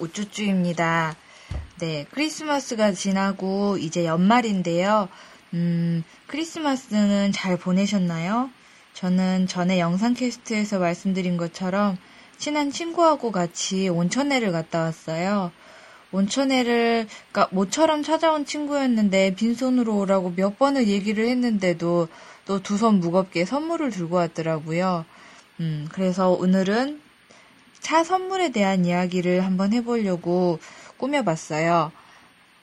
우쭈쭈입니다. 네, 크리스마스가 지나고 이제 연말인데요. 음, 크리스마스는 잘 보내셨나요? 저는 전에 영상 캐스트에서 말씀드린 것처럼 친한 친구하고 같이 온천회를 갔다 왔어요. 온천회를, 그니까 모처럼 찾아온 친구였는데 빈손으로 오라고 몇 번을 얘기를 했는데도 또 두 손 무겁게 선물을 들고 왔더라고요. 음, 그래서 오늘은 차 선물에 대한 이야기를 한번 해보려고 꾸며봤어요.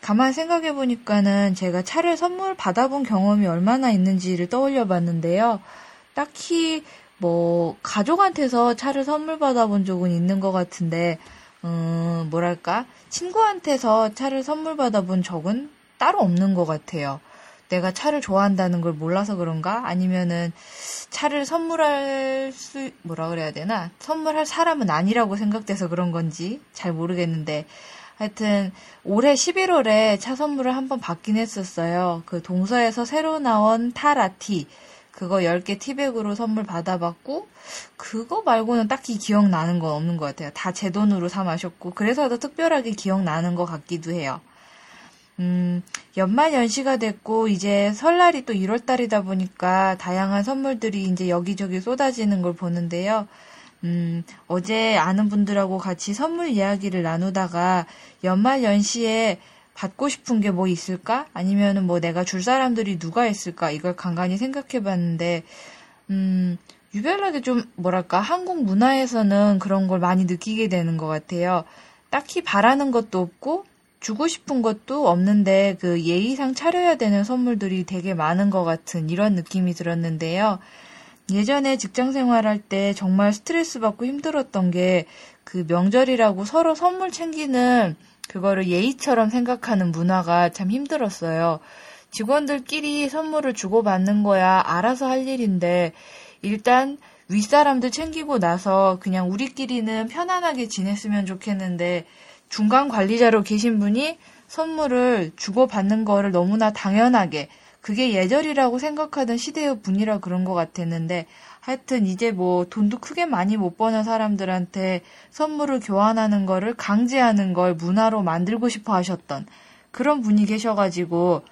가만 생각해보니까는 제가 차를 선물 받아본 경험이 얼마나 있는지를 떠올려 봤는데요. 딱히 뭐, 가족한테서 차를 선물 받아본 적은 있는 것 같은데, 음, 뭐랄까, 친구한테서 차를 선물 받아본 적은 따로 없는 것 같아요. 내가 차를 좋아한다는 걸 몰라서 그런가? 아니면은 차를 선물할 수, 뭐라 그래야 되나? 선물할 사람은 아니라고 생각돼서 그런 건지 잘 모르겠는데. 하여튼 올해 11월에 차 선물을 한번 받긴 했었어요. 그 동서에서 새로 나온 타라티. 그거 10개 티백으로 선물 받아봤고, 그거 말고는 딱히 기억나는 건 없는 것 같아요. 다 제 돈으로 사 마셨고, 그래서 더 특별하게 기억나는 것 같기도 해요. 음, 연말 연시가 됐고, 이제 설날이 또 1월 달이다 보니까 다양한 선물들이 이제 여기저기 쏟아지는 걸 보는데요. 음, 어제 아는 분들하고 같이 선물 이야기를 나누다가 연말 연시에 받고 싶은 게 뭐 있을까? 아니면은 뭐 내가 줄 사람들이 누가 있을까? 이걸 간간히 생각해 봤는데, 음, 유별나게 좀 뭐랄까, 한국 문화에서는 그런 걸 많이 느끼게 되는 것 같아요. 딱히 바라는 것도 없고, 주고 싶은 것도 없는데 그 예의상 차려야 되는 선물들이 되게 많은 것 같은 이런 느낌이 들었는데요. 예전에 직장 생활할 때 정말 스트레스 받고 힘들었던 게 그 명절이라고 서로 선물 챙기는 그거를 예의처럼 생각하는 문화가 참 힘들었어요. 직원들끼리 선물을 주고받는 거야 알아서 할 일인데 일단 윗사람들 챙기고 나서 그냥 우리끼리는 편안하게 지냈으면 좋겠는데 중간 관리자로 계신 분이 선물을 주고받는 거를 너무나 당연하게 그게 예절이라고 생각하던 시대의 분이라 그런 것 같았는데 하여튼 이제 뭐 돈도 크게 많이 못 버는 사람들한테 선물을 교환하는 거를 강제하는 걸 문화로 만들고 싶어 하셨던 그런 분이 계셔가지고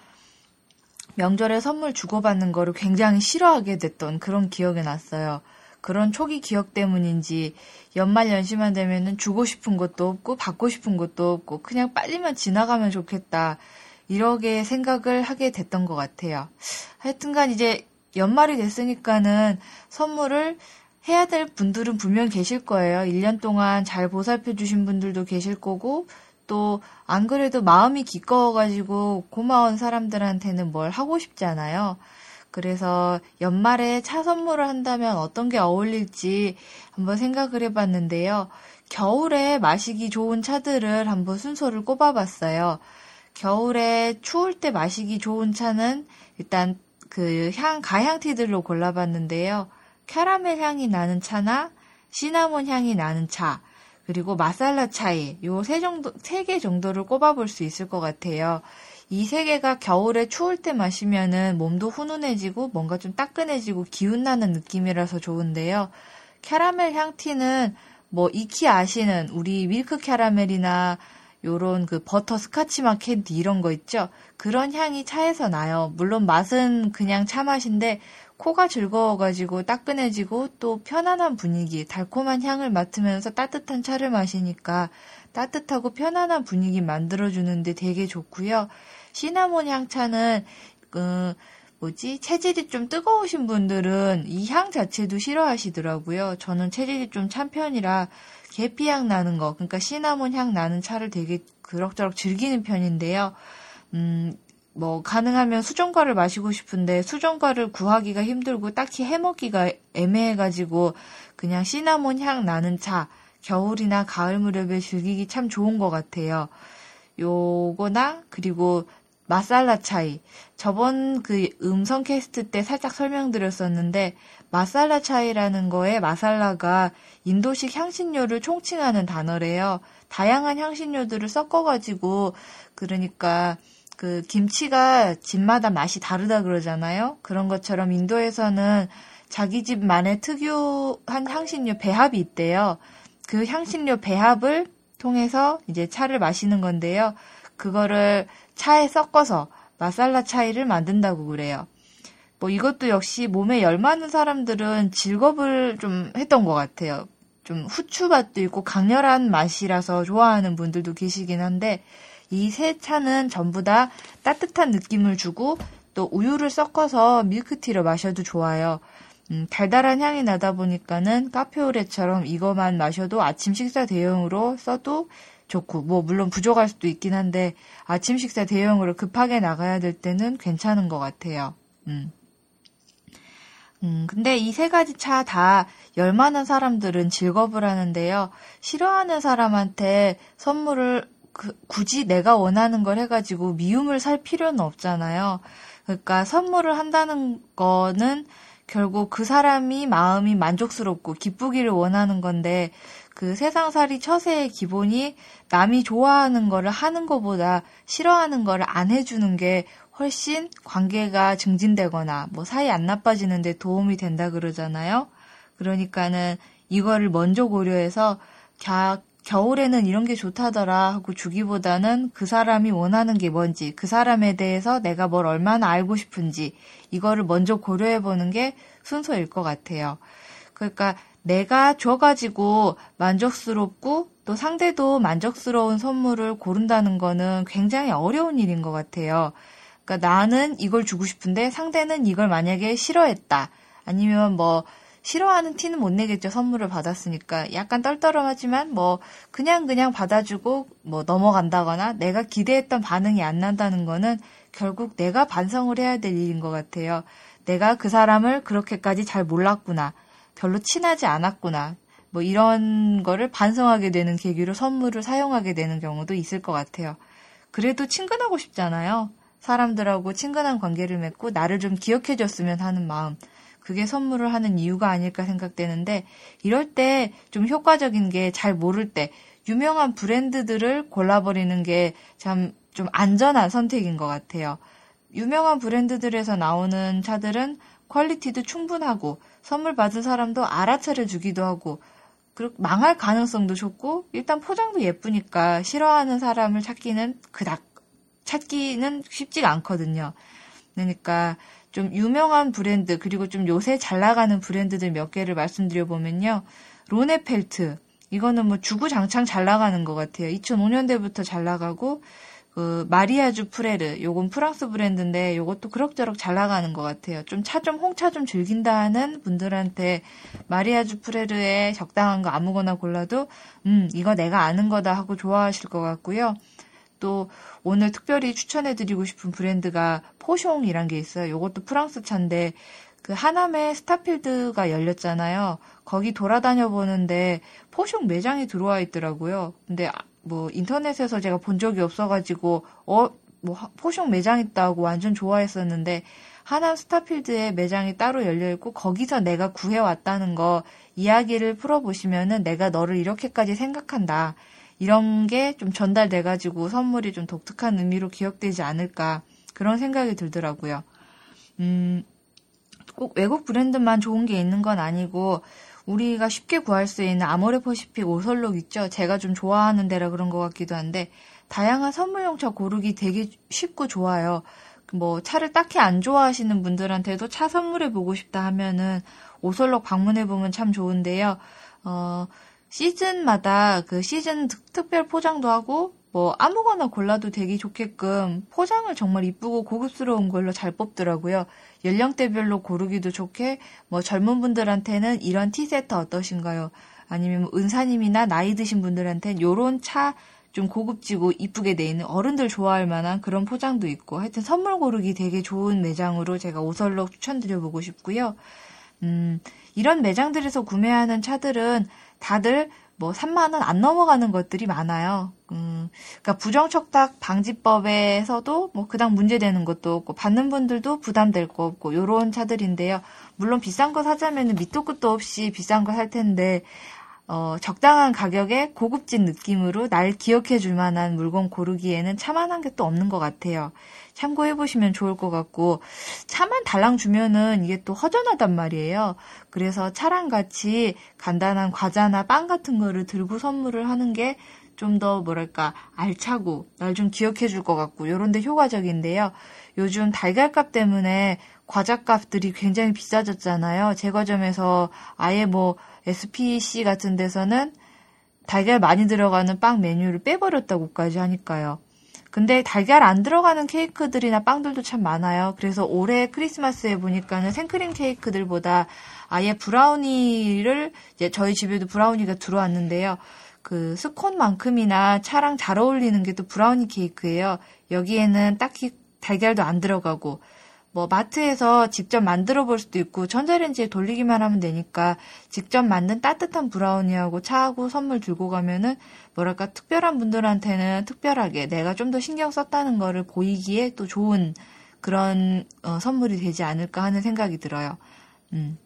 명절에 선물 주고받는 거를 굉장히 싫어하게 됐던 그런 기억이 났어요. 그런 초기 기억 때문인지 연말 연시만 되면은 주고 싶은 것도 없고 받고 싶은 것도 없고 그냥 빨리만 지나가면 좋겠다. 이렇게 생각을 하게 됐던 것 같아요. 하여튼간 이제 연말이 됐으니까는 선물을 해야 될 분들은 분명 계실 거예요. 1년 동안 잘 보살펴 주신 분들도 계실 거고, 또, 안 그래도 마음이 기꺼워가지고 고마운 사람들한테는 뭘 하고 싶잖아요. 그래서 연말에 차 선물을 한다면 어떤 게 어울릴지 한번 생각을 해봤는데요. 겨울에 마시기 좋은 차들을 한번 순서를 꼽아봤어요. 겨울에 추울 때 마시기 좋은 차는 일단 그 향, 가향티들로 골라봤는데요. 캐러멜 향이 나는 차나 시나몬 향이 나는 차, 그리고 마살라 차이, 요 세 정도, 세 개 정도를 꼽아볼 수 있을 것 같아요. 이 세 개가 겨울에 추울 때 마시면은 몸도 훈훈해지고 뭔가 좀 따끈해지고 기운 나는 느낌이라서 좋은데요. 캐러멜 향 tea는 뭐 익히 아시는 우리 밀크 캐러멜이나 요런 그 버터 스카치 맛 캔디 이런 거 있죠? 그런 향이 차에서 나요. 물론 맛은 그냥 차 맛인데 코가 즐거워가지고 따끈해지고 또 편안한 분위기, 달콤한 향을 맡으면서 따뜻한 차를 마시니까 따뜻하고 편안한 분위기 만들어주는데 되게 좋고요. 시나몬 향차는 그 뭐지 체질이 좀 뜨거우신 분들은 이 향 자체도 싫어하시더라고요. 저는 체질이 좀 찬 편이라 계피향 나는 거, 그러니까 시나몬 향 나는 차를 되게 그럭저럭 즐기는 편인데요. 음, 뭐 가능하면 수정과를 마시고 싶은데 수정과를 구하기가 힘들고 딱히 해먹기가 애매해가지고 그냥 시나몬 향 나는 차 겨울이나 가을 무렵에 즐기기 참 좋은 것 같아요. 요거나 그리고 마살라 차이. 저번 그 음성 캐스트 때 살짝 설명드렸었는데 마살라 차이라는 거에 마살라가 인도식 향신료를 총칭하는 단어래요. 다양한 향신료들을 섞어가지고 그러니까 그 김치가 집마다 맛이 다르다 그러잖아요. 그런 것처럼 인도에서는 자기 집만의 특유한 향신료 배합이 있대요. 그 향신료 배합을 통해서 이제 차를 마시는 건데요. 그거를 차에 섞어서 마살라 차이를 만든다고 그래요. 뭐 이것도 역시 몸에 열 많은 사람들은 즐겁을 좀 했던 것 같아요. 좀 후추 맛도 있고 강렬한 맛이라서 좋아하는 분들도 계시긴 한데 이 세 차는 전부 다 따뜻한 느낌을 주고 또 우유를 섞어서 밀크티를 마셔도 좋아요. 음, 달달한 향이 나다 보니까는 카페오레처럼 이거만 마셔도 아침 식사 대용으로 써도 좋고, 뭐, 물론 부족할 수도 있긴 한데, 아침 식사 대용으로 급하게 나가야 될 때는 괜찮은 것 같아요. 음. 음, 근데 이 세 가지 차 다 열만한 사람들은 즐겁을 하는데요. 싫어하는 사람한테 선물을 그, 굳이 내가 원하는 걸 해가지고 미움을 살 필요는 없잖아요. 그러니까 선물을 한다는 거는 결국 그 사람이 마음이 만족스럽고 기쁘기를 원하는 건데 그 세상살이 처세의 기본이 남이 좋아하는 거를 하는 것보다 싫어하는 거를 안 해주는 게 훨씬 관계가 증진되거나 뭐 사이 안 나빠지는데 도움이 된다 그러잖아요. 그러니까는 이거를 먼저 고려해서 겨, 겨울에는 이런 게 좋다더라 하고 주기보다는 그 사람이 원하는 게 뭔지, 그 사람에 대해서 내가 뭘 얼마나 알고 싶은지, 이거를 먼저 고려해 보는 게 순서일 것 같아요. 그러니까 내가 줘가지고 만족스럽고 또 상대도 만족스러운 선물을 고른다는 거는 굉장히 어려운 일인 것 같아요. 그러니까 나는 이걸 주고 싶은데 상대는 이걸 만약에 싫어했다. 아니면 뭐 싫어하는 티는 못 내겠죠. 선물을 받았으니까. 약간 떨떠름하지만 뭐 그냥 그냥 받아주고 뭐 넘어간다거나 내가 기대했던 반응이 안 난다는 거는 결국 내가 반성을 해야 될 일인 것 같아요. 내가 그 사람을 그렇게까지 잘 몰랐구나. 별로 친하지 않았구나. 뭐 이런 거를 반성하게 되는 계기로 선물을 사용하게 되는 경우도 있을 것 같아요. 그래도 친근하고 싶잖아요. 사람들하고 친근한 관계를 맺고 나를 좀 기억해 줬으면 하는 마음. 그게 선물을 하는 이유가 아닐까 생각되는데 이럴 때 좀 효과적인 게 잘 모를 때 유명한 브랜드들을 골라버리는 게 참 좀 안전한 선택인 것 같아요. 유명한 브랜드들에서 나오는 차들은 퀄리티도 충분하고 선물 받은 사람도 알아차려 주기도 하고 그리고 망할 가능성도 좋고 일단 포장도 예쁘니까 싫어하는 사람을 찾기는 그닥 찾기는 쉽지가 않거든요. 그러니까 좀 유명한 브랜드 그리고 좀 요새 잘 나가는 브랜드들 몇 개를 말씀드려 보면요. 로네펠트 이거는 뭐 주구장창 잘 나가는 것 같아요. 2005년대부터 잘 나가고 그 마리아주 프레르 요건 프랑스 브랜드인데 요것도 그럭저럭 잘 나가는 것 같아요. 좀 차 좀 홍차 좀 즐긴다 하는 분들한테 마리아주 프레르에 적당한 거 아무거나 골라도 음 이거 내가 아는 거다 하고 좋아하실 것 같고요. 또 오늘 특별히 추천해드리고 싶은 브랜드가 포숑이란 게 있어요. 이것도 프랑스 차인데 그 하남에 스타필드가 열렸잖아요. 거기 돌아다녀 보는데 포숑 매장이 들어와 있더라고요. 근데 아, 뭐 인터넷에서 제가 본 적이 없어가지고 어 뭐 포숑 매장 있다고 완전 좋아했었는데 하남 스타필드에 매장이 따로 열려 있고 거기서 내가 구해 왔다는 거 이야기를 풀어보시면은 내가 너를 이렇게까지 생각한다. 이런 게 좀 전달돼가지고 선물이 좀 독특한 의미로 기억되지 않을까 그런 생각이 들더라고요. 음, 꼭 외국 브랜드만 좋은 게 있는 건 아니고 우리가 쉽게 구할 수 있는 아모레퍼시픽 오설록 있죠. 제가 좀 좋아하는 데라 그런 것 같기도 한데 다양한 선물용차 고르기 되게 쉽고 좋아요. 뭐 차를 딱히 안 좋아하시는 분들한테도 차 선물해 보고 싶다 하면은 오설록 방문해 보면 참 좋은데요. 어, 시즌마다 그 시즌 특별 포장도 하고 뭐 아무거나 골라도 되게 좋게끔 포장을 정말 이쁘고 고급스러운 걸로 잘 뽑더라고요. 연령대별로 고르기도 좋게 뭐 젊은 분들한테는 이런 티세트 어떠신가요? 아니면 뭐 은사님이나 나이 드신 분들한테는 요런 차 좀 고급지고 이쁘게 돼 있는 어른들 좋아할 만한 그런 포장도 있고 하여튼 선물 고르기 되게 좋은 매장으로 제가 오설록 추천드려보고 싶고요. 음, 이런 매장들에서 구매하는 차들은 다들 뭐 3만 원 안 넘어가는 것들이 많아요. 음, 그러니까 부정척탁 방지법에서도 뭐 그닥 문제되는 것도 없고 받는 분들도 부담될 거 없고 요런 차들인데요. 물론 비싼 거 사자면은 밑도 끝도 없이 비싼 거 살 텐데 어, 적당한 가격에 고급진 느낌으로 날 기억해 줄 만한 물건 고르기에는 차만한 게 또 없는 것 같아요. 참고해 보시면 좋을 것 같고 차만 달랑 주면은 이게 또 허전하단 말이에요. 그래서 차랑 같이 간단한 과자나 빵 같은 거를 들고 선물을 하는 게 좀 더 뭐랄까 알차고 날 좀 기억해 줄 것 같고 요런데 효과적인데요. 요즘 달걀값 때문에 과자값들이 굉장히 비싸졌잖아요. 제과점에서 아예 뭐 SPC 같은 데서는 달걀 많이 들어가는 빵 메뉴를 빼버렸다고까지 하니까요. 근데 달걀 안 들어가는 케이크들이나 빵들도 참 많아요. 그래서 올해 크리스마스에 보니까는 생크림 케이크들보다 아예 브라우니를 저희 집에도 브라우니가 들어왔는데요. 그 스콘만큼이나 차랑 잘 어울리는 게 또 브라우니 케이크예요. 여기에는 딱히 달걀도 안 들어가고 뭐 마트에서 직접 만들어 볼 수도 있고 전자레인지에 돌리기만 하면 되니까 직접 만든 따뜻한 브라우니하고 차하고 선물 들고 가면은 뭐랄까 특별한 분들한테는 특별하게 내가 좀 더 신경 썼다는 거를 보이기에 또 좋은 그런 어, 선물이 되지 않을까 하는 생각이 들어요. 음.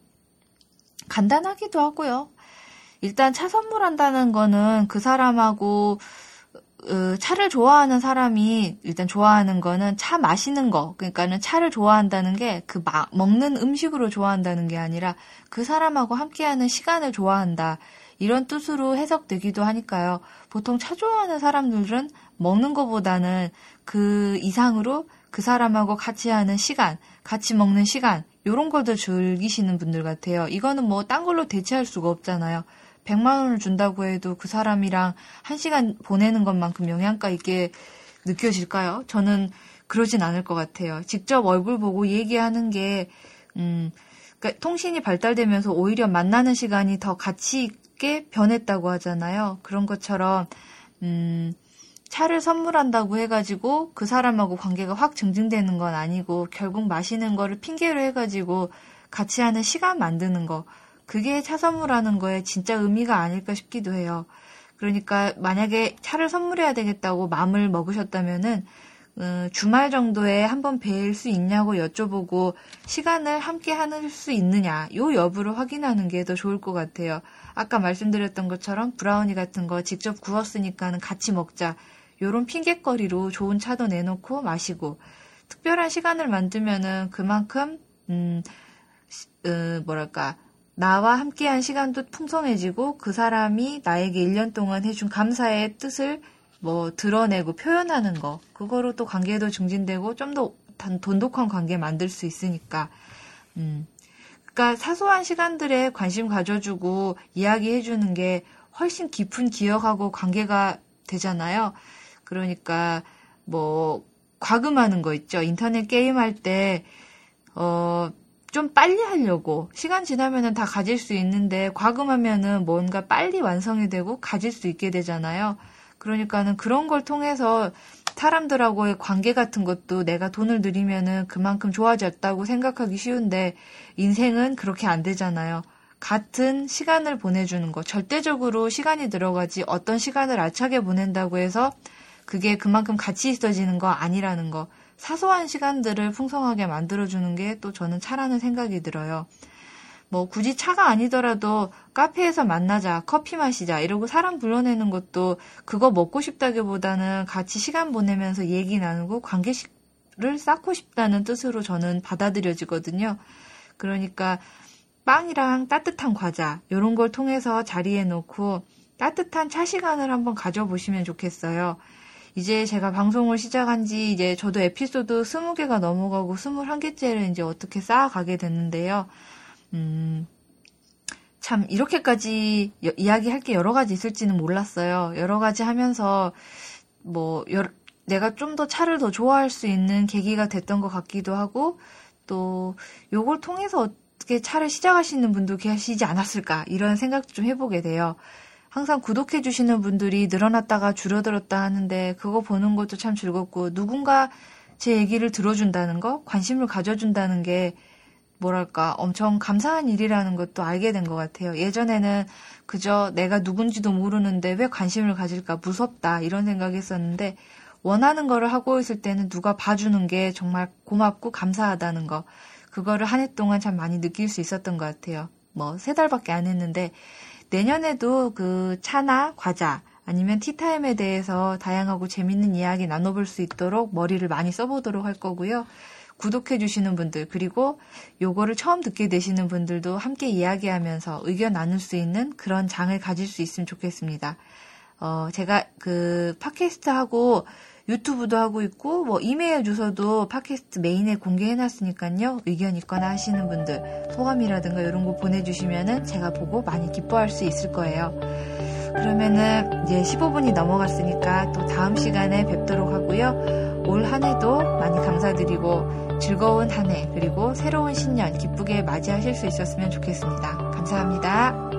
간단하기도 하고요. 일단 차 선물한다는 거는 그 사람하고 어, 차를 좋아하는 사람이 일단 좋아하는 거는 차 마시는 거, 그러니까는 차를 좋아한다는 게 그 먹는 음식으로 좋아한다는 게 아니라 그 사람하고 함께하는 시간을 좋아한다. 이런 뜻으로 해석되기도 하니까요. 보통 차 좋아하는 사람들은 먹는 것보다는 그 이상으로 그 사람하고 같이 하는 시간, 같이 먹는 시간, 요런 것도 즐기시는 분들 같아요. 이거는 뭐 딴 걸로 대체할 수가 없잖아요. 100만 원을 준다고 해도 그 사람이랑 한 시간 보내는 것만큼 영양가 있게 느껴질까요? 저는 그러진 않을 것 같아요. 직접 얼굴 보고 얘기하는 게, 음, 그러니까 통신이 발달되면서 오히려 만나는 시간이 더 가치 있게 변했다고 하잖아요. 그런 것처럼, 음, 차를 선물한다고 해가지고 그 사람하고 관계가 확 증증되는 건 아니고 결국 마시는 거를 핑계로 해가지고 같이 하는 시간 만드는 거. 그게 차 선물하는 거에 진짜 의미가 아닐까 싶기도 해요. 그러니까 만약에 차를 선물해야 되겠다고 마음을 먹으셨다면은 어, 주말 정도에 한번 뵐 수 있냐고 여쭤보고 시간을 함께 하는 수 있느냐 요 여부를 확인하는 게 더 좋을 것 같아요. 아까 말씀드렸던 것처럼 브라우니 같은 거 직접 구웠으니까는 같이 먹자. 요런 핑계거리로 좋은 차도 내놓고 마시고 특별한 시간을 만들면은 그만큼 음, 어, 뭐랄까 나와 함께한 시간도 풍성해지고 그 사람이 나에게 1년 동안 해준 감사의 뜻을 뭐 드러내고 표현하는 거 그거로 또 관계도 증진되고 좀 더 돈독한 관계 만들 수 있으니까 음 그러니까 사소한 시간들에 관심 가져주고 이야기해 주는 게 훨씬 깊은 기억하고 관계가 되잖아요. 그러니까 뭐 과금하는 거 있죠. 인터넷 게임 할때 어, 좀 빨리 하려고 시간 지나면은 다 가질 수 있는데 과금하면은 뭔가 빨리 완성이 되고 가질 수 있게 되잖아요. 그러니까는 그런 걸 통해서 사람들하고의 관계 같은 것도 내가 돈을 들이면은 그만큼 좋아졌다고 생각하기 쉬운데 인생은 그렇게 안 되잖아요. 같은 시간을 보내주는 거. 절대적으로 시간이 들어가지 어떤 시간을 알차게 보낸다고 해서 그게 그만큼 가치 있어지는 거 아니라는 거. 사소한 시간들을 풍성하게 만들어주는 게 또 저는 차라는 생각이 들어요. 뭐 굳이 차가 아니더라도 카페에서 만나자, 커피 마시자 이러고 사람 불러내는 것도 그거 먹고 싶다기보다는 같이 시간 보내면서 얘기 나누고 관계를 쌓고 싶다는 뜻으로 저는 받아들여지거든요. 그러니까 빵이랑 따뜻한 과자 이런 걸 통해서 자리에 놓고 따뜻한 차 시간을 한번 가져보시면 좋겠어요. 이제 제가 방송을 시작한 지 이제 저도 에피소드 20개가 넘어가고 21개째를 이제 어떻게 쌓아가게 됐는데요. 음, 참, 이렇게까지 여, 이야기할 게 여러 가지 있을지는 몰랐어요. 여러 가지 하면서, 뭐, 여, 내가 좀 더 차를 더 좋아할 수 있는 계기가 됐던 것 같기도 하고, 또, 요걸 통해서 어떻게 차를 시작하시는 분도 계시지 않았을까, 이런 생각도 좀 해보게 돼요. 항상 구독해주시는 분들이 늘어났다가 줄어들었다 하는데 그거 보는 것도 참 즐겁고 누군가 제 얘기를 들어준다는 거, 관심을 가져준다는 게 뭐랄까 엄청 감사한 일이라는 것도 알게 된 것 같아요. 예전에는 그저 내가 누군지도 모르는데 왜 관심을 가질까 무섭다 이런 생각했었는데 원하는 거를 하고 있을 때는 누가 봐주는 게 정말 고맙고 감사하다는 거 그거를 한 해 동안 참 많이 느낄 수 있었던 것 같아요. 뭐 세 달밖에 안 했는데 내년에도 그 차나 과자 아니면 티타임에 대해서 다양하고 재밌는 이야기 나눠볼 수 있도록 머리를 많이 써보도록 할 거고요. 구독해 주시는 분들, 그리고 요거를 처음 듣게 되시는 분들도 함께 이야기하면서 의견 나눌 수 있는 그런 장을 가질 수 있으면 좋겠습니다. 어, 제가 그 팟캐스트 하고 유튜브도 하고 있고 뭐 이메일 주소도 팟캐스트 메인에 공개해 놨으니까요. 의견 있거나 하시는 분들 소감이라든가 이런 거 보내주시면은 제가 보고 많이 기뻐할 수 있을 거예요. 그러면은 이제 15분이 넘어갔으니까 또 다음 시간에 뵙도록 하고요. 올 한 해도 많이 감사드리고 즐거운 한 해 그리고 새로운 신년 기쁘게 맞이하실 수 있었으면 좋겠습니다. 감사합니다.